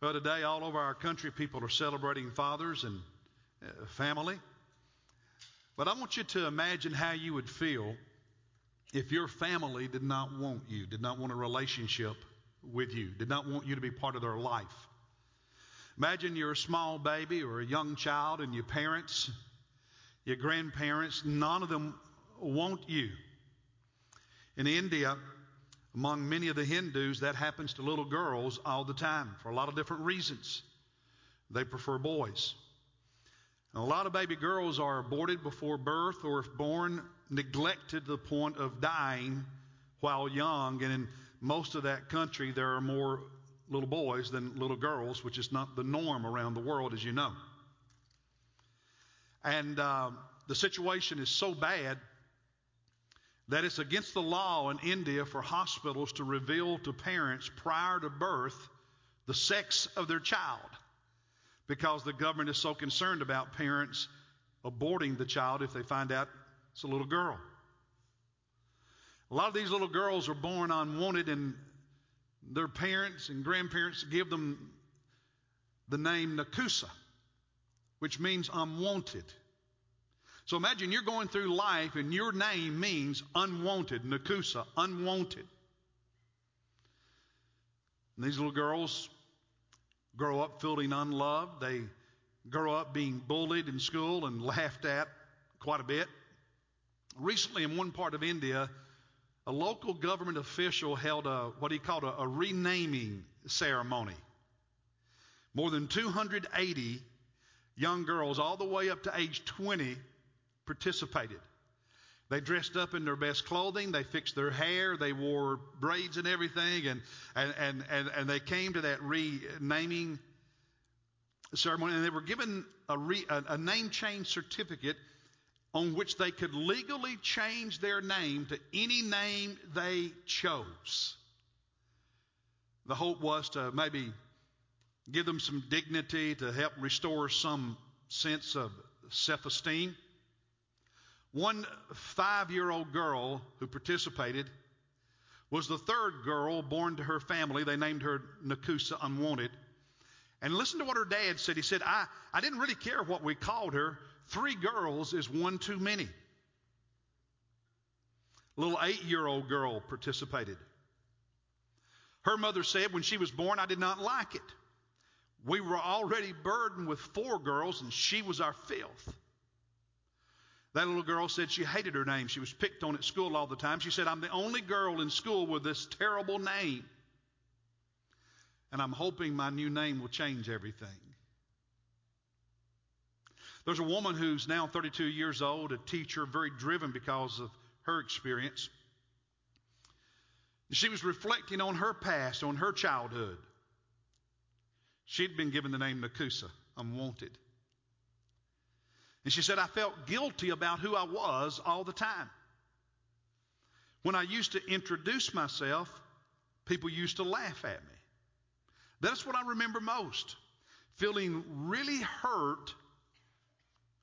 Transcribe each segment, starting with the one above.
Well, today, all over our country, people are celebrating fathers and uh, family. But I want you to imagine how you would feel if your family did not want you, did not want a relationship with you, did not want you to be part of their life. Imagine you're a small baby or a young child, and your parents, your grandparents, none of them want you. In India, among many of the Hindus, that happens to little girls all the time for a lot of different reasons. They prefer boys. And a lot of baby girls are aborted before birth or, if born, neglected to the point of dying while young. And in most of that country, there are more little boys than little girls, which is not the norm around the world, as you know. And uh, the situation is so bad that it's against the law in India for hospitals to reveal to parents prior to birth the sex of their child because the government is so concerned about parents aborting the child if they find out it's a little girl. A lot of these little girls are born unwanted, and their parents and grandparents give them the name Nakusa, which means unwanted. So imagine you're going through life and your name means unwanted, Nakusa, unwanted. And these little girls grow up feeling unloved. They grow up being bullied in school and laughed at quite a bit. Recently, in one part of India, a local government official held a what he called a, a renaming ceremony. More than 280 young girls, all the way up to age 20, participated. They dressed up in their best clothing. They fixed their hair. They wore braids and everything. And, and, and, and, and they came to that renaming ceremony. And they were given a, re, a, a name change certificate on which they could legally change their name to any name they chose. The hope was to maybe give them some dignity, to help restore some sense of self esteem. One five year old girl who participated was the third girl born to her family. They named her Nakusa Unwanted. And listen to what her dad said. He said, I, I didn't really care what we called her. Three girls is one too many. A little eight year old girl participated. Her mother said when she was born, I did not like it. We were already burdened with four girls, and she was our fifth. That little girl said she hated her name. She was picked on at school all the time. She said, I'm the only girl in school with this terrible name. And I'm hoping my new name will change everything. There's a woman who's now 32 years old, a teacher, very driven because of her experience. She was reflecting on her past, on her childhood. She'd been given the name Nakusa, unwanted. And she said, I felt guilty about who I was all the time. When I used to introduce myself, people used to laugh at me. That's what I remember most. Feeling really hurt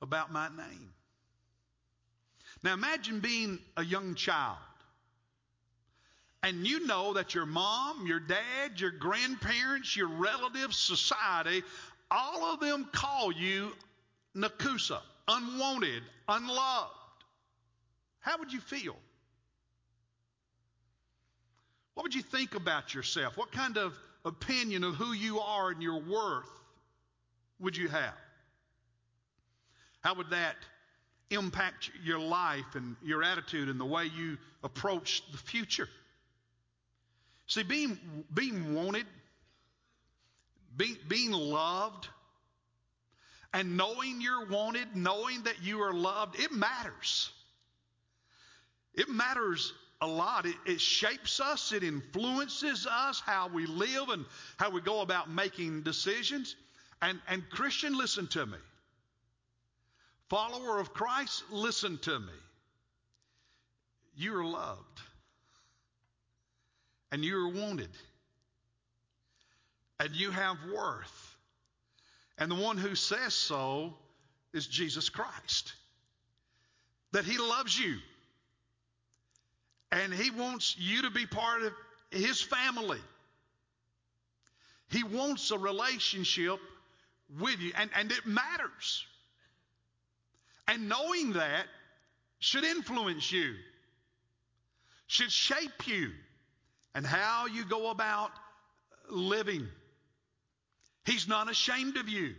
about my name. Now imagine being a young child. And you know that your mom, your dad, your grandparents, your relatives, society, all of them call you Nakusa unwanted, unloved, how would you feel? What would you think about yourself? What kind of opinion of who you are and your worth would you have? How would that impact your life and your attitude and the way you approach the future? See, being, being wanted, being, being loved, and knowing you're wanted, knowing that you are loved, it matters. It matters a lot. It, it, shapes us, it influences us, how we live and how we go about making decisions. And, and Christian, listen to me. Follower of Christ, listen to me. You are loved. And you are wanted. And you have worth. And the one who says so is Jesus Christ. That he loves you. And he wants you to be part of his family. He wants a relationship with you, and, and it matters. And knowing that should influence you, should shape you, and how you go about living. He's not ashamed of you.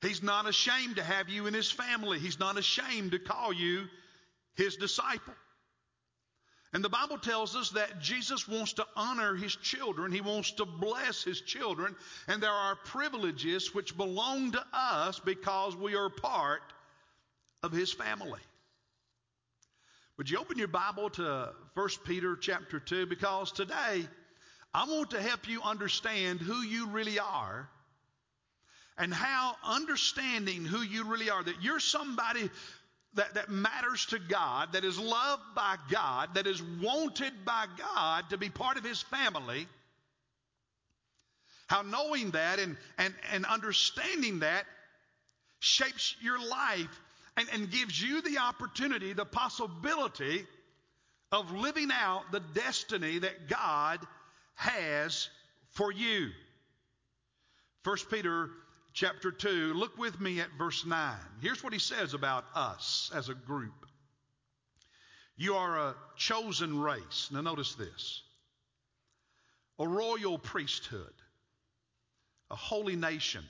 He's not ashamed to have you in his family. He's not ashamed to call you his disciple. And the Bible tells us that Jesus wants to honor his children. He wants to bless his children. And there are privileges which belong to us because we are part of his family. Would you open your Bible to 1 Peter chapter 2? Because today I want to help you understand who you really are and how understanding who you really are, that you're somebody that, that matters to God, that is loved by God, that is wanted by God to be part of His family. How knowing that and, and, and understanding that shapes your life and, and gives you the opportunity, the possibility of living out the destiny that God has for you. 1 Peter chapter 2, look with me at verse 9. Here's what he says about us as a group. You are a chosen race. Now, notice this a royal priesthood, a holy nation,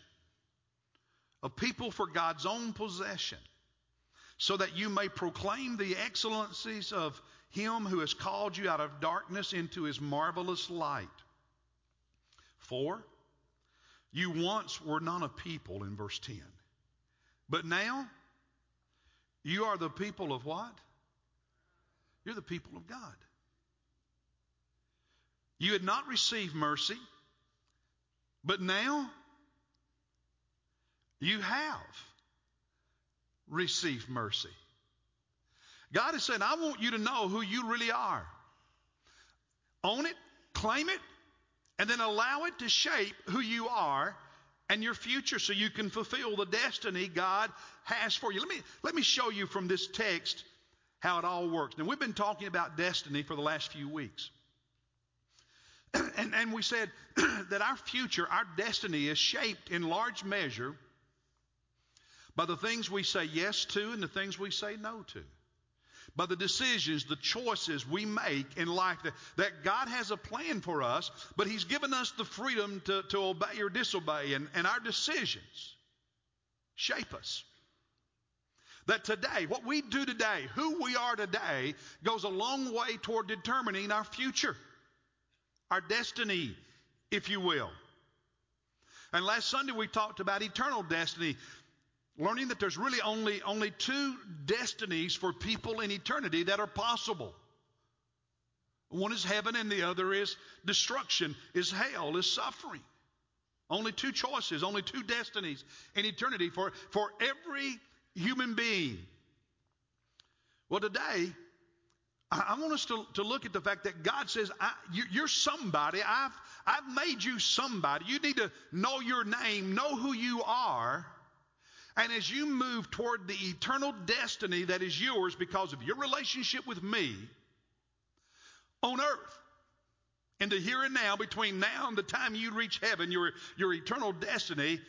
a people for God's own possession, so that you may proclaim the excellencies of Him who has called you out of darkness into His marvelous light. For you once were not a people in verse 10. But now you are the people of what? You're the people of God. You had not received mercy, but now you have received mercy. God is saying, I want you to know who you really are. Own it, claim it, and then allow it to shape who you are and your future so you can fulfill the destiny God has for you. Let me, let me show you from this text how it all works. Now, we've been talking about destiny for the last few weeks. And, and we said that our future, our destiny, is shaped in large measure by the things we say yes to and the things we say no to by the decisions, the choices we make in life. That, that God has a plan for us, but He's given us the freedom to, to obey or disobey, and, and our decisions shape us. That today, what we do today, who we are today, goes a long way toward determining our future, our destiny, if you will. And last Sunday we talked about eternal destiny learning that there's really only, only two destinies for people in eternity that are possible. One is heaven and the other is destruction, is hell, is suffering. Only two choices, only two destinies in eternity for, for every human being. Well, today, I, I want us to, to look at the fact that God says, you, you're somebody. I've, I've made you somebody. You need to know your name, know who you are and as you move toward the eternal destiny that is yours because of your relationship with me on earth, in the here and now, between now and the time you reach heaven, your, your eternal destiny,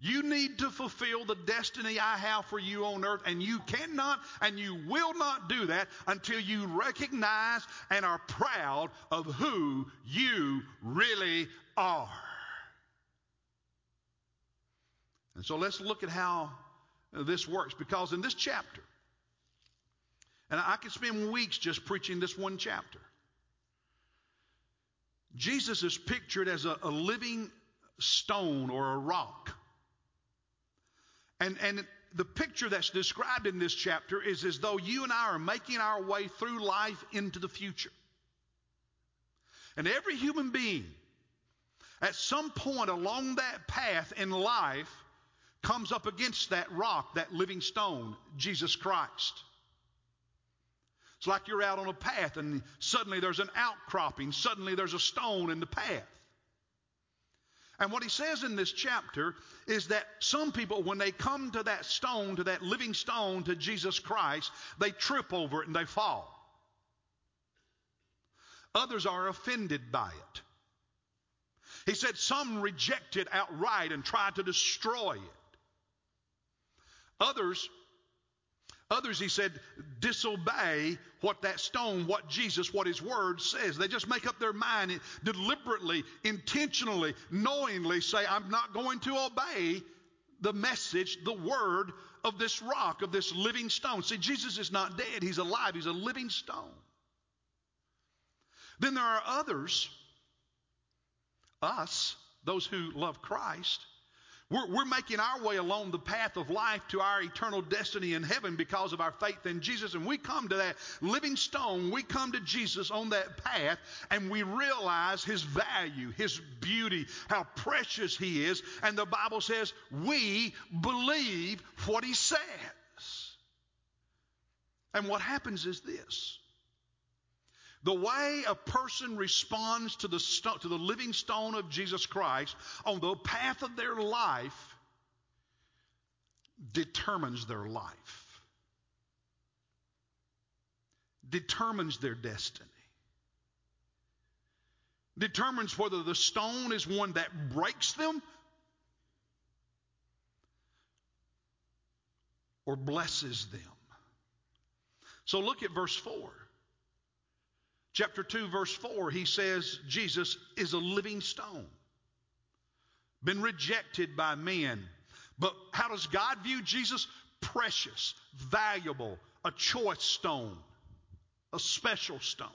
you need to fulfill the destiny I have for you on earth, and you cannot and you will not do that until you recognize and are proud of who you really are. And so let's look at how this works because in this chapter, and I could spend weeks just preaching this one chapter. Jesus is pictured as a, a living stone or a rock. And, and the picture that's described in this chapter is as though you and I are making our way through life into the future. And every human being, at some point along that path in life, comes up against that rock, that living stone, Jesus Christ. It's like you're out on a path and suddenly there's an outcropping, suddenly there's a stone in the path. And what he says in this chapter is that some people, when they come to that stone, to that living stone, to Jesus Christ, they trip over it and they fall. Others are offended by it. He said some reject it outright and try to destroy it. Others Others, he said, disobey what that stone, what Jesus, what his word says. They just make up their mind and deliberately, intentionally, knowingly say, I'm not going to obey the message, the word of this rock, of this living stone. See, Jesus is not dead, he's alive, he's a living stone. Then there are others, us, those who love Christ, we're, we're, making our way along the path of life to our eternal destiny in heaven because of our faith in Jesus. And we come to that living stone, we come to Jesus on that path, and we realize his value, his beauty, how precious he is. And the Bible says we believe what he says. And what happens is this the way a person responds to the, to the living stone of Jesus Christ on the path of their life determines their life, determines their destiny, determines whether the stone is one that breaks them or blesses them. So look at verse 4. Chapter 2, verse 4, he says Jesus is a living stone, been rejected by men. But how does God view Jesus? Precious, valuable, a choice stone, a special stone.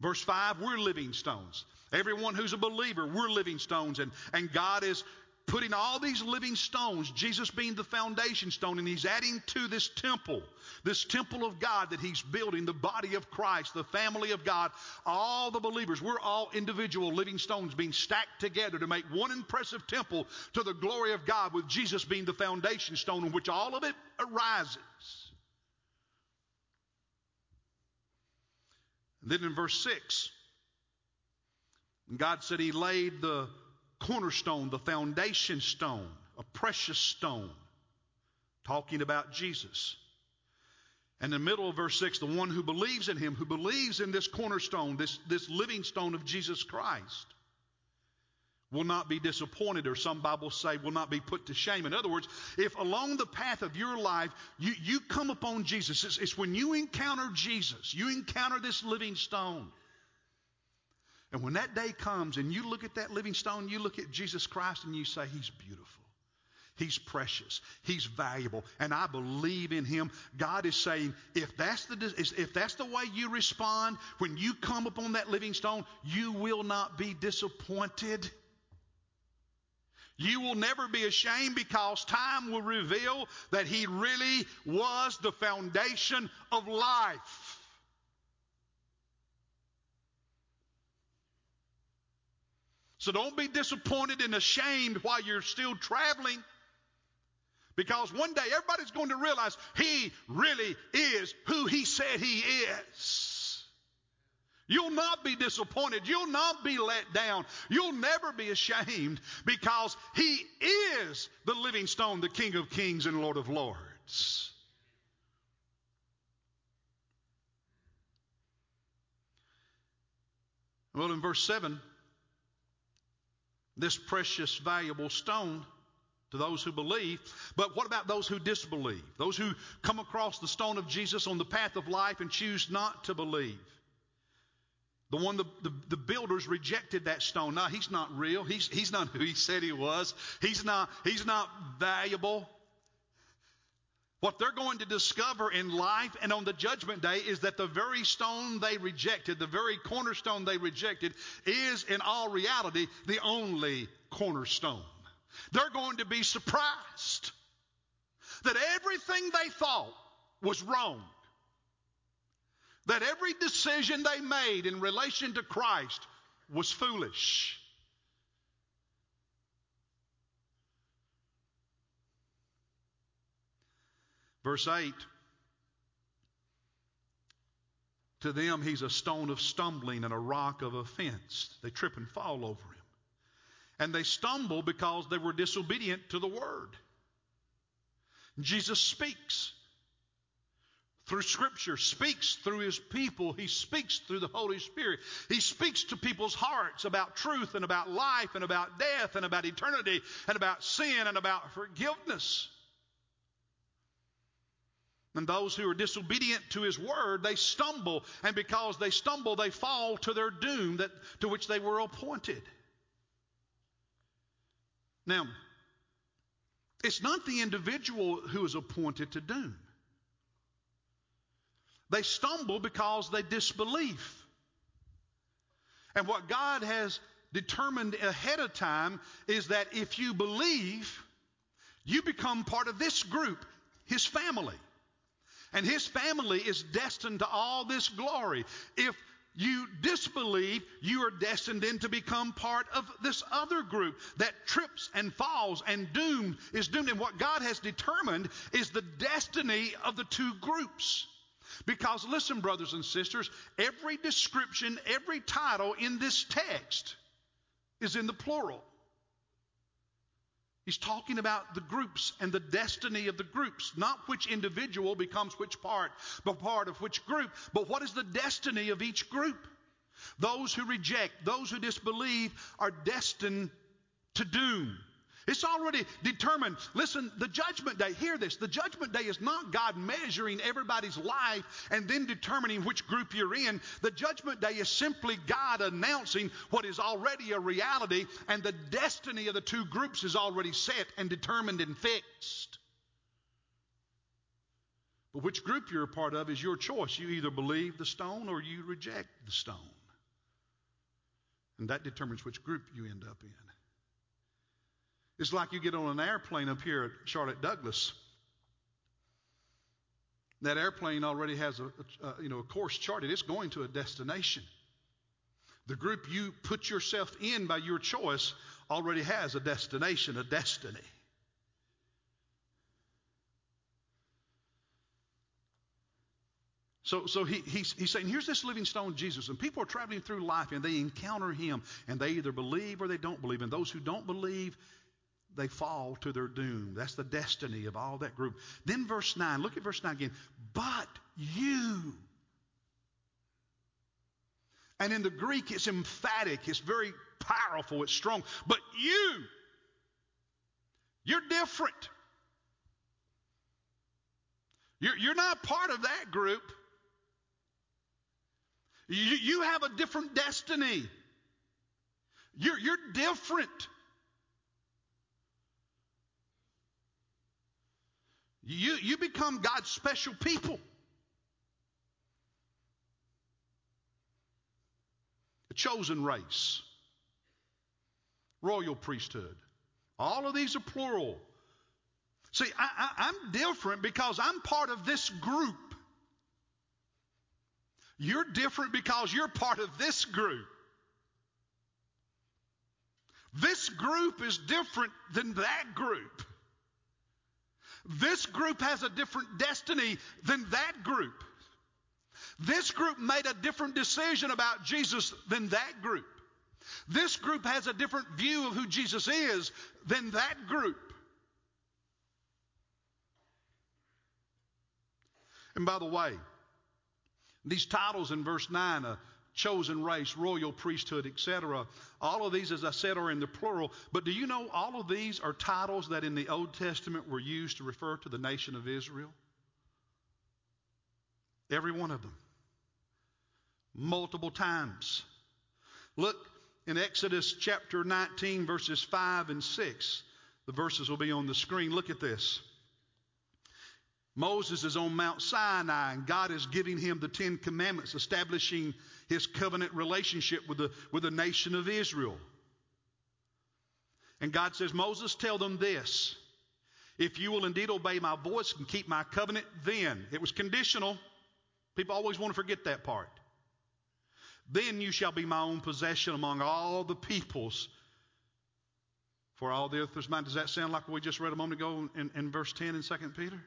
Verse 5, we're living stones. Everyone who's a believer, we're living stones. And, and God is putting all these living stones, Jesus being the foundation stone, and he's adding to this temple, this temple of God that he's building, the body of Christ, the family of God, all the believers. We're all individual living stones being stacked together to make one impressive temple to the glory of God, with Jesus being the foundation stone on which all of it arises. And then in verse 6, God said he laid the cornerstone, the foundation stone, a precious stone, talking about Jesus. And in the middle of verse 6, the one who believes in him, who believes in this cornerstone, this, this living stone of Jesus Christ, will not be disappointed, or some Bibles say will not be put to shame. In other words, if along the path of your life you, you come upon Jesus, it's, it's when you encounter Jesus, you encounter this living stone, and when that day comes and you look at that living stone, you look at Jesus Christ and you say, He's beautiful. He's precious. He's valuable. And I believe in him. God is saying, if that's the, if that's the way you respond when you come upon that living stone, you will not be disappointed. You will never be ashamed because time will reveal that he really was the foundation of life. So don't be disappointed and ashamed while you're still traveling. Because one day everybody's going to realize he really is who he said he is. You'll not be disappointed. You'll not be let down. You'll never be ashamed because he is the living stone, the King of kings and Lord of lords. Well, in verse 7, this precious, valuable stone to those who believe. But what about those who disbelieve? Those who come across the stone of Jesus on the path of life and choose not to believe. The one the, the, the, builders rejected that stone. No, he's not real. He's, he's not who he said he was. He's not, he's not valuable. What they're going to discover in life and on the judgment day is that the very stone they rejected, the very cornerstone they rejected, is in all reality the only cornerstone. They're going to be surprised that everything they thought was wrong, that every decision they made in relation to Christ was foolish. Verse 8 To them, he's a stone of stumbling and a rock of offense. They trip and fall over him. And they stumble because they were disobedient to the word. Jesus speaks through Scripture, speaks through His people. He speaks through the Holy Spirit. He speaks to people's hearts about truth and about life and about death and about eternity and about sin and about forgiveness. And those who are disobedient to his word, they stumble, and because they stumble, they fall to their doom that, to which they were appointed. Now, it's not the individual who is appointed to doom. They stumble because they disbelieve. And what God has determined ahead of time is that if you believe, you become part of this group, his family. And his family is destined to all this glory. If you disbelieve, you are destined then to become part of this other group that trips and falls and doomed is doomed. And what God has determined is the destiny of the two groups. Because listen, brothers and sisters, every description, every title in this text is in the plural. He's talking about the groups and the destiny of the groups, not which individual becomes which part, but part of which group, but what is the destiny of each group. Those who reject, those who disbelieve are destined to doom. It's already determined. Listen, the judgment day, hear this. The judgment day is not God measuring everybody's life and then determining which group you're in. The judgment day is simply God announcing what is already a reality, and the destiny of the two groups is already set and determined and fixed. But which group you're a part of is your choice. You either believe the stone or you reject the stone. And that determines which group you end up in. It's like you get on an airplane up here at Charlotte Douglas. That airplane already has a, a, you know a course charted. It's going to a destination. The group you put yourself in by your choice already has a destination, a destiny. So, so he, he's, he's saying, here's this living stone, Jesus, and people are traveling through life and they encounter him and they either believe or they don't believe. And those who don't believe, they fall to their doom. That's the destiny of all that group. Then verse 9, look at verse 9 again. But you. And in the Greek, it's emphatic, it's very powerful, it's strong. But you, you're different. You're, you're not part of that group. You, you have a different destiny. You're, you're different. You, you become God's special people. A chosen race, royal priesthood. All of these are plural. See, I, I'm different because I'm part of this group. You're different because you're part of this group. This group is different than that group. This group has a different destiny than that group. This group made a different decision about Jesus than that group. This group has a different view of who Jesus is than that group. And by the way, these titles in verse 9, uh, chosen race, royal priesthood, etc. All of these, as I said, are in the plural. But do you know all of these are titles that in the Old Testament were used to refer to the nation of Israel? Every one of them. Multiple times. Look in Exodus chapter 19, verses 5 and 6. The verses will be on the screen. Look at this. Moses is on Mount Sinai, and God is giving him the Ten Commandments, establishing his covenant relationship with the, with the nation of Israel. And God says, Moses, tell them this. If you will indeed obey my voice and keep my covenant, then, it was conditional. People always want to forget that part. Then you shall be my own possession among all the peoples. For all the earth is mine. Does that sound like what we just read a moment ago in, in verse 10 in 2 Peter?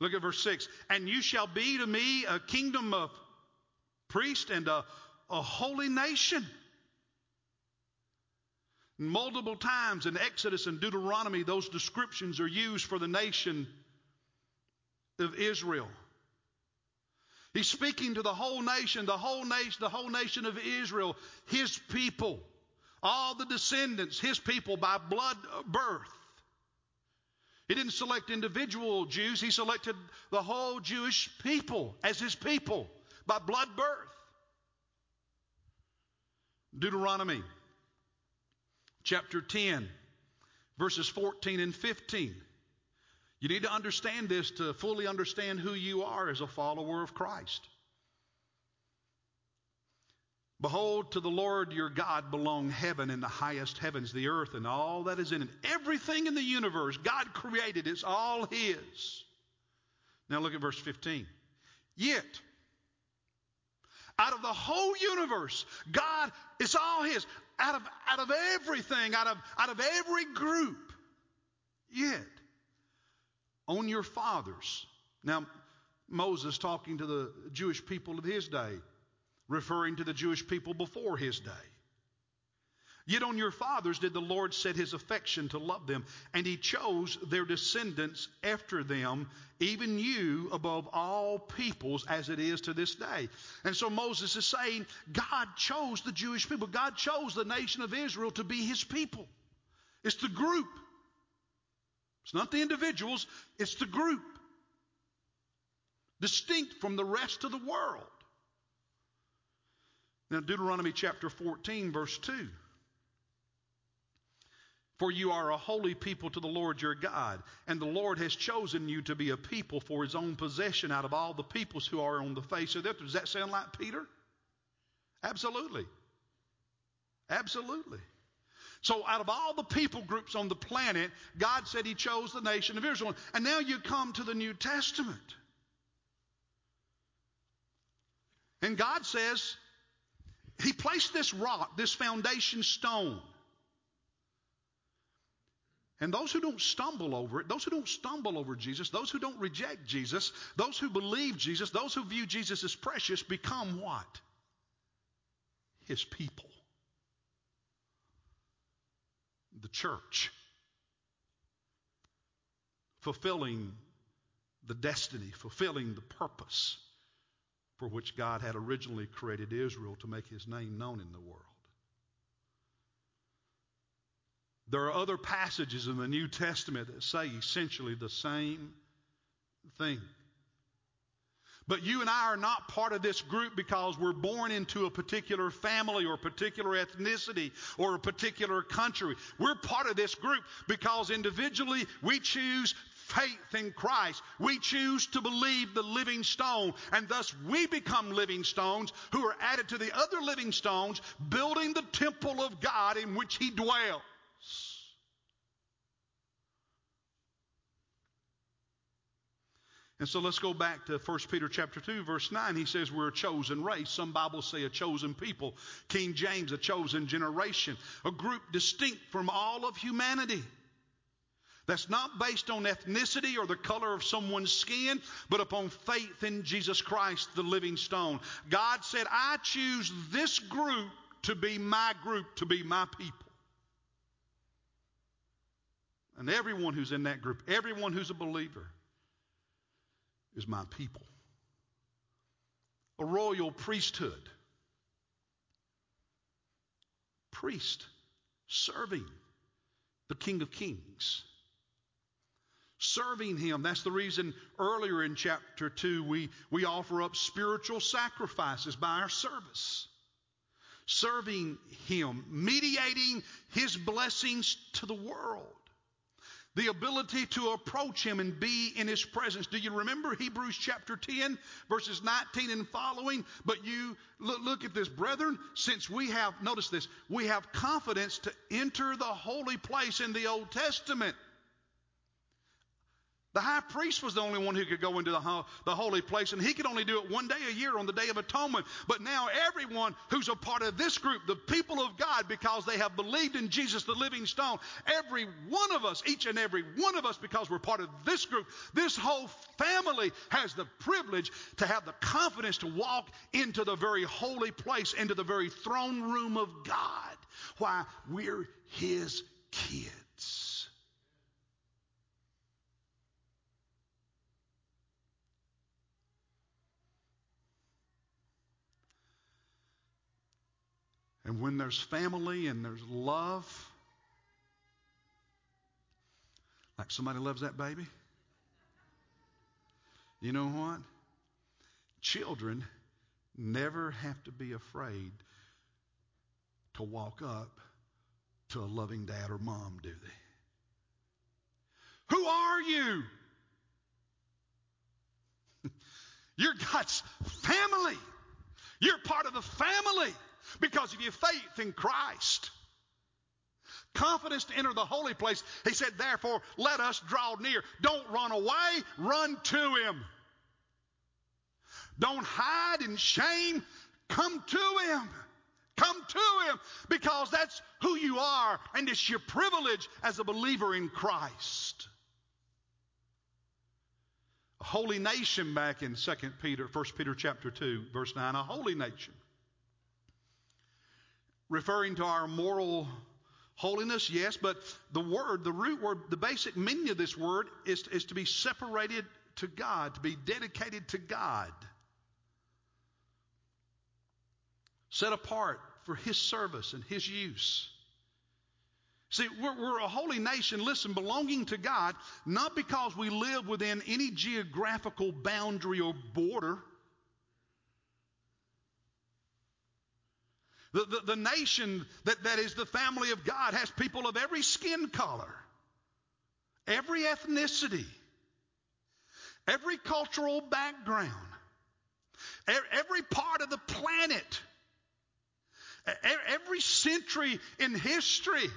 Look at verse 6. And you shall be to me a kingdom of priests and a, a holy nation. Multiple times in Exodus and Deuteronomy, those descriptions are used for the nation of Israel. He's speaking to the whole nation, the whole nation, the whole nation of Israel, his people, all the descendants, his people by blood uh, birth. He didn't select individual Jews, he selected the whole Jewish people as his people by blood birth. Deuteronomy chapter 10, verses 14 and 15. You need to understand this to fully understand who you are as a follower of Christ. Behold, to the Lord your God belong heaven and the highest heavens, the earth and all that is in it. Everything in the universe God created is all His. Now look at verse 15. Yet, out of the whole universe, God, it's all His. Out of, out of everything, out of, out of every group. Yet, on your fathers. Now, Moses talking to the Jewish people of his day, referring to the Jewish people before his day. Yet on your fathers did the Lord set his affection to love them, and he chose their descendants after them, even you above all peoples, as it is to this day. And so Moses is saying, God chose the Jewish people. God chose the nation of Israel to be his people. It's the group. It's not the individuals, it's the group. Distinct from the rest of the world. Now, Deuteronomy chapter 14, verse 2. For you are a holy people to the Lord your God, and the Lord has chosen you to be a people for his own possession out of all the peoples who are on the face of the earth. Does that sound like Peter? Absolutely. Absolutely. So, out of all the people groups on the planet, God said He chose the nation of Israel. And now you come to the New Testament. And God says, He placed this rock, this foundation stone. And those who don't stumble over it, those who don't stumble over Jesus, those who don't reject Jesus, those who believe Jesus, those who view Jesus as precious become what? His people the church, fulfilling the destiny, fulfilling the purpose for which God had originally created Israel to make his name known in the world. There are other passages in the New Testament that say essentially the same thing. But you and I are not part of this group because we're born into a particular family or a particular ethnicity or a particular country. We're part of this group because individually we choose faith in Christ. We choose to believe the living stone, and thus we become living stones who are added to the other living stones, building the temple of God in which He dwells. And so let's go back to 1 Peter chapter 2 verse 9. He says we're a chosen race. Some Bibles say a chosen people. King James a chosen generation, a group distinct from all of humanity. That's not based on ethnicity or the color of someone's skin, but upon faith in Jesus Christ, the living stone. God said, I choose this group to be my group, to be my people. And everyone who's in that group, everyone who's a believer, is my people. A royal priesthood. Priest serving the King of Kings. Serving Him. That's the reason earlier in chapter 2 we, we offer up spiritual sacrifices by our service. Serving Him, mediating His blessings to the world the ability to approach him and be in his presence. Do you remember Hebrews chapter 10, verses 19 and following? But you look, look, at this, brethren, since we have, notice this, we have confidence to enter the holy place in the Old Testament. The high priest was the only one who could go into the, ho- the holy place, and he could only do it one day a year on the Day of Atonement. But now, everyone who's a part of this group, the people of God, because they have believed in Jesus, the living stone, every one of us, each and every one of us, because we're part of this group, this whole family has the privilege to have the confidence to walk into the very holy place, into the very throne room of God. Why? We're His kids. And when there's family and there's love, like somebody loves that baby, you know what? Children never have to be afraid to walk up to a loving dad or mom, do they? Who are you? You're God's family. You're part of the family because of your faith in Christ. Confidence to enter the holy place. He said, therefore, let us draw near. Don't run away, run to Him. Don't hide in shame. Come to Him. Come to Him because that's who you are and it's your privilege as a believer in Christ. A holy nation back in 2 Peter, 1 Peter chapter 2, verse 9, a holy nation. Referring to our moral holiness, yes, but the word, the root word, the basic meaning of this word is, is to be separated to God, to be dedicated to God. set apart for His service and His use. See, we're, we're, a holy nation, listen, belonging to God, not because we live within any geographical boundary or border. The, the, the nation that, that is the family of God has people of every skin color, every ethnicity, every cultural background, every part of the planet. Every century in history.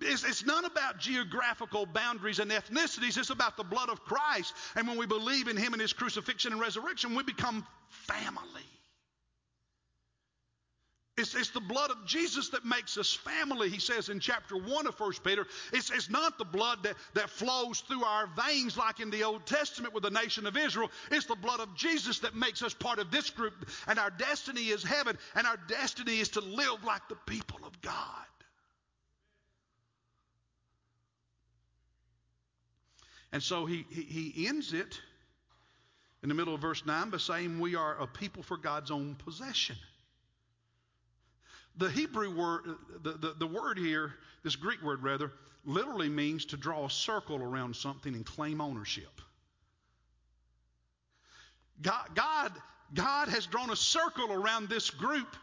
It's, it's, not about geographical boundaries and ethnicities. It's about the blood of Christ. And when we believe in Him and His crucifixion and resurrection, we become family. It's, it's, the blood of Jesus that makes us family, he says in chapter 1 of 1 Peter. It's, it's not the blood that, that flows through our veins like in the Old Testament with the nation of Israel. It's the blood of Jesus that makes us part of this group. And our destiny is heaven, and our destiny is to live like the people of God. And so he, he, he ends it in the middle of verse 9 by saying, We are a people for God's own possession. The Hebrew word, the, the, the word here, this Greek word rather, literally means to draw a circle around something and claim ownership. God, God, God has drawn a circle around this group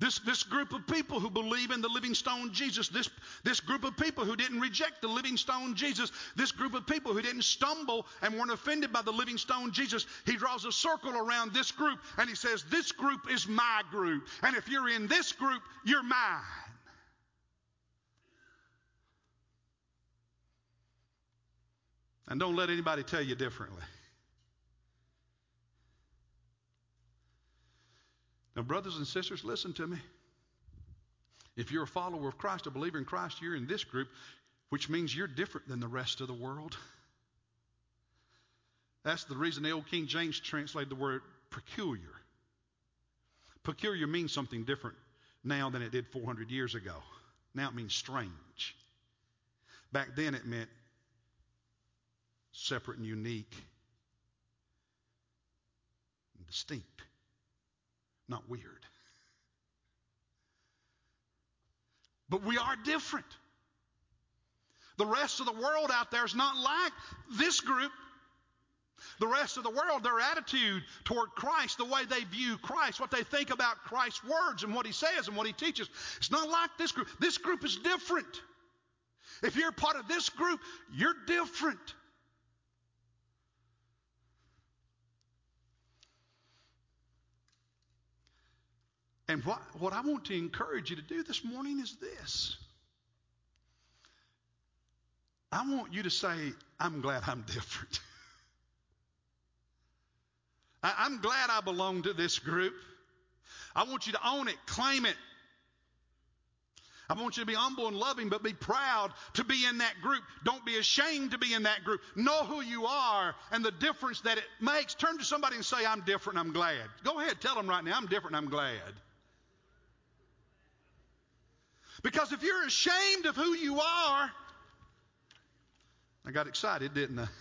this, this group of people who believe in the living stone Jesus, this, this group of people who didn't reject the living stone Jesus, this group of people who didn't stumble and weren't offended by the living stone Jesus, he draws a circle around this group and he says, This group is my group. And if you're in this group, you're mine. And don't let anybody tell you differently. Now, brothers and sisters, listen to me. If you're a follower of Christ, a believer in Christ, you're in this group, which means you're different than the rest of the world. That's the reason the old King James translated the word peculiar. Peculiar means something different now than it did 400 years ago. Now it means strange. Back then it meant separate and unique and distinct not weird. But we are different. The rest of the world out there is not like this group. The rest of the world, their attitude toward Christ, the way they view Christ, what they think about Christ's words and what he says and what he teaches, it's not like this group. This group is different. If you're part of this group, you're different. And what, what I want to encourage you to do this morning is this. I want you to say, I'm glad I'm different. I, am glad I belong to this group. I want you to own it, claim it. I want you to be humble and loving, but be proud to be in that group. Don't be ashamed to be in that group. Know who you are and the difference that it makes. Turn to somebody and say, I'm different, I'm glad. Go ahead, tell them right now, I'm different, I'm glad. Because if you're ashamed of who you are, I got excited, didn't I?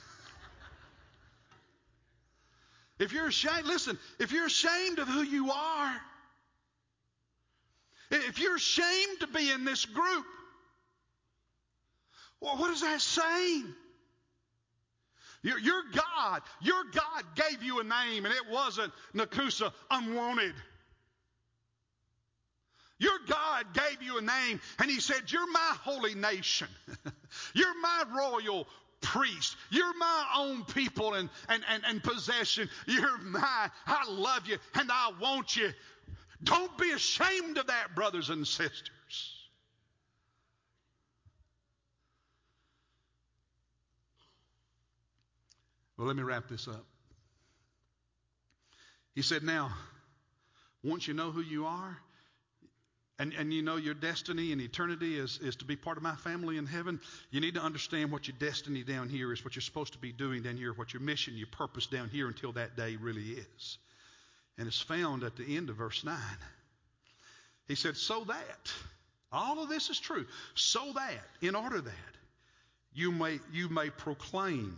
If you're ashamed, listen, if you're ashamed of who you are, If you're ashamed to be in this group, well, what is that saying? Your, your God, your God gave you a name, and it wasn't Nakusa, unwanted. Your God gave you a name, and He said, You're my holy nation. You're my royal priest. You're my own people and, and, and, and possession. You're mine. I love you, and I want you. Don't be ashamed of that, brothers and sisters. Well, let me wrap this up. He said, Now, once you know who you are, and, and you know your destiny and eternity is, is to be part of my family in heaven, you need to understand what your destiny down here is, what you're supposed to be doing down here, what your mission, your purpose down here until that day really is. And it's found at the end of verse 9. He said, So that, all of this is true, so that, in order that, you may, you may proclaim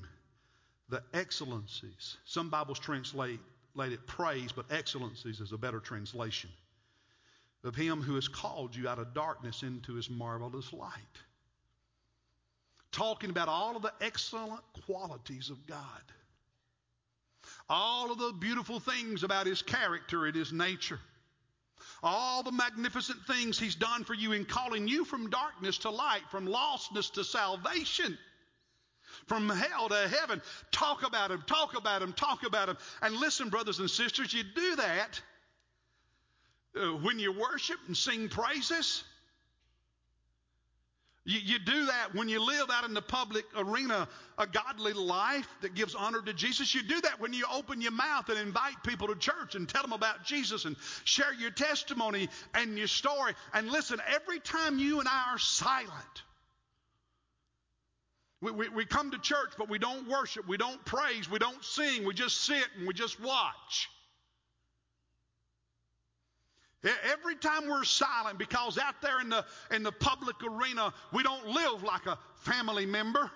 the excellencies. Some Bibles translate it praise, but excellencies is a better translation of him who has called you out of darkness into his marvelous light. Talking about all of the excellent qualities of God, all of the beautiful things about his character and his nature, all the magnificent things he's done for you in calling you from darkness to light, from lostness to salvation from hell to heaven. Talk about him, talk about him, talk about him. And listen, brothers and sisters, you do that uh, when you worship and sing praises. You, you, do that when you live out in the public arena a godly life that gives honor to Jesus. You do that when you open your mouth and invite people to church and tell them about Jesus and share your testimony and your story. And listen, every time you and I are silent, we, we, we come to church, but we don't worship, we don't praise, we don't sing, we just sit and we just watch. Every time we're silent, because out there in the, in the public arena, we don't live like a family member,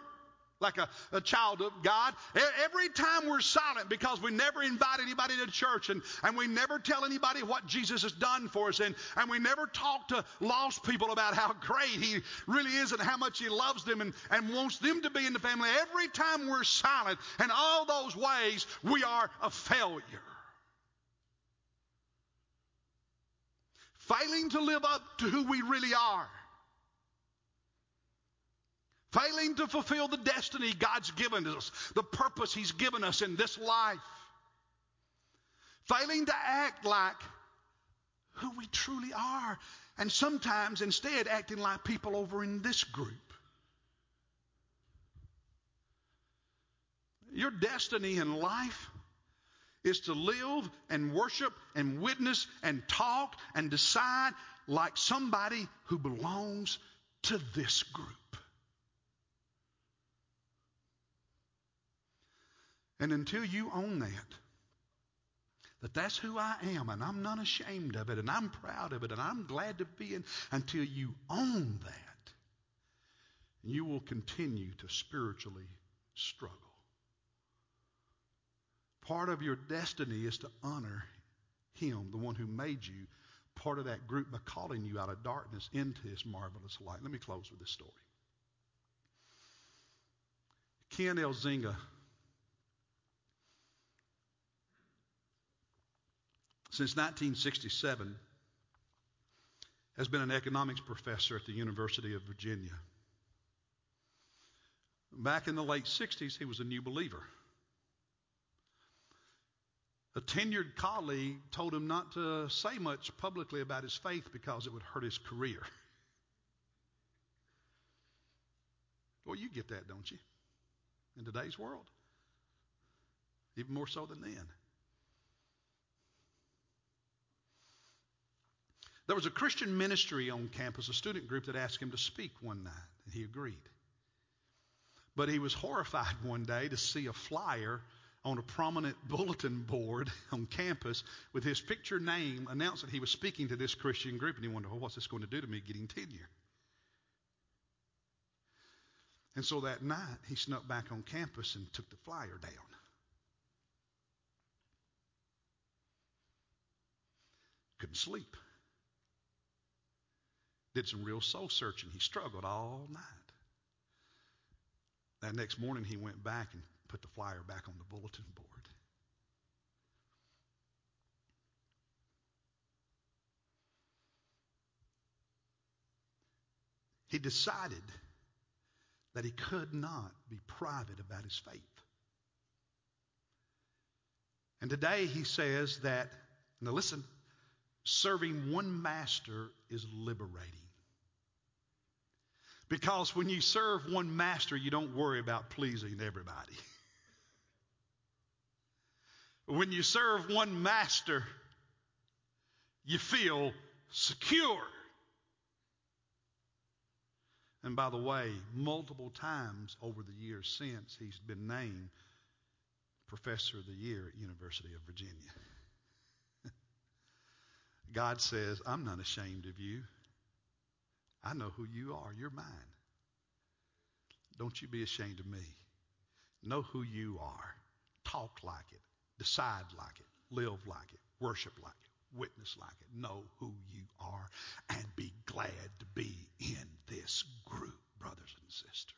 like a, a child of God. Every time we're silent, because we never invite anybody to church and, and we never tell anybody what Jesus has done for us, and, and we never talk to lost people about how great He really is and how much He loves them and, and wants them to be in the family. Every time we're silent in all those ways, we are a failure. Failing to live up to who we really are, failing to fulfill the destiny God's given us, the purpose He's given us in this life, failing to act like who we truly are, and sometimes instead acting like people over in this group. Your destiny in life is to live and worship and witness and talk and decide like somebody who belongs to this group. And until you own that, that that's who I am and I'm not ashamed of it and I'm proud of it and I'm glad to be in, until you own that, you will continue to spiritually struggle. Part of your destiny is to honor Him, the one who made you, part of that group by calling you out of darkness into His marvelous light. Let me close with this story. Ken Elzinga, since 1967, has been an economics professor at the University of Virginia. Back in the late 60s, he was a new believer. A tenured colleague told him not to say much publicly about his faith because it would hurt his career. Well, you get that, don't you? In today's world. Even more so than then. There was a Christian ministry on campus, a student group that asked him to speak one night, and he agreed. But he was horrified one day to see a flyer on a prominent bulletin board on campus with his picture name announced that he was speaking to this Christian group. And he wondered, well, what's this going to do to me getting tenure? And so that night, he snuck back on campus and took the flyer down. Couldn't sleep. Did some real soul searching. He struggled all night. That next morning, he went back and put the flyer back on the bulletin board. He decided that he could not be private about his faith. And today he says that, now listen, serving one master is liberating. Because when you serve one master, you don't worry about pleasing everybody. when you serve one master, you feel secure. And by the way, multiple times over the years since, he's been named Professor of the Year at University of Virginia. God says, I'm not ashamed of you. I know who you are. You're mine. Don't you be ashamed of me. Know who you are. Talk like it. Decide like it. Live like it. Worship like it. Witness like it. Know who you are and be glad to be in this group, brothers and sisters.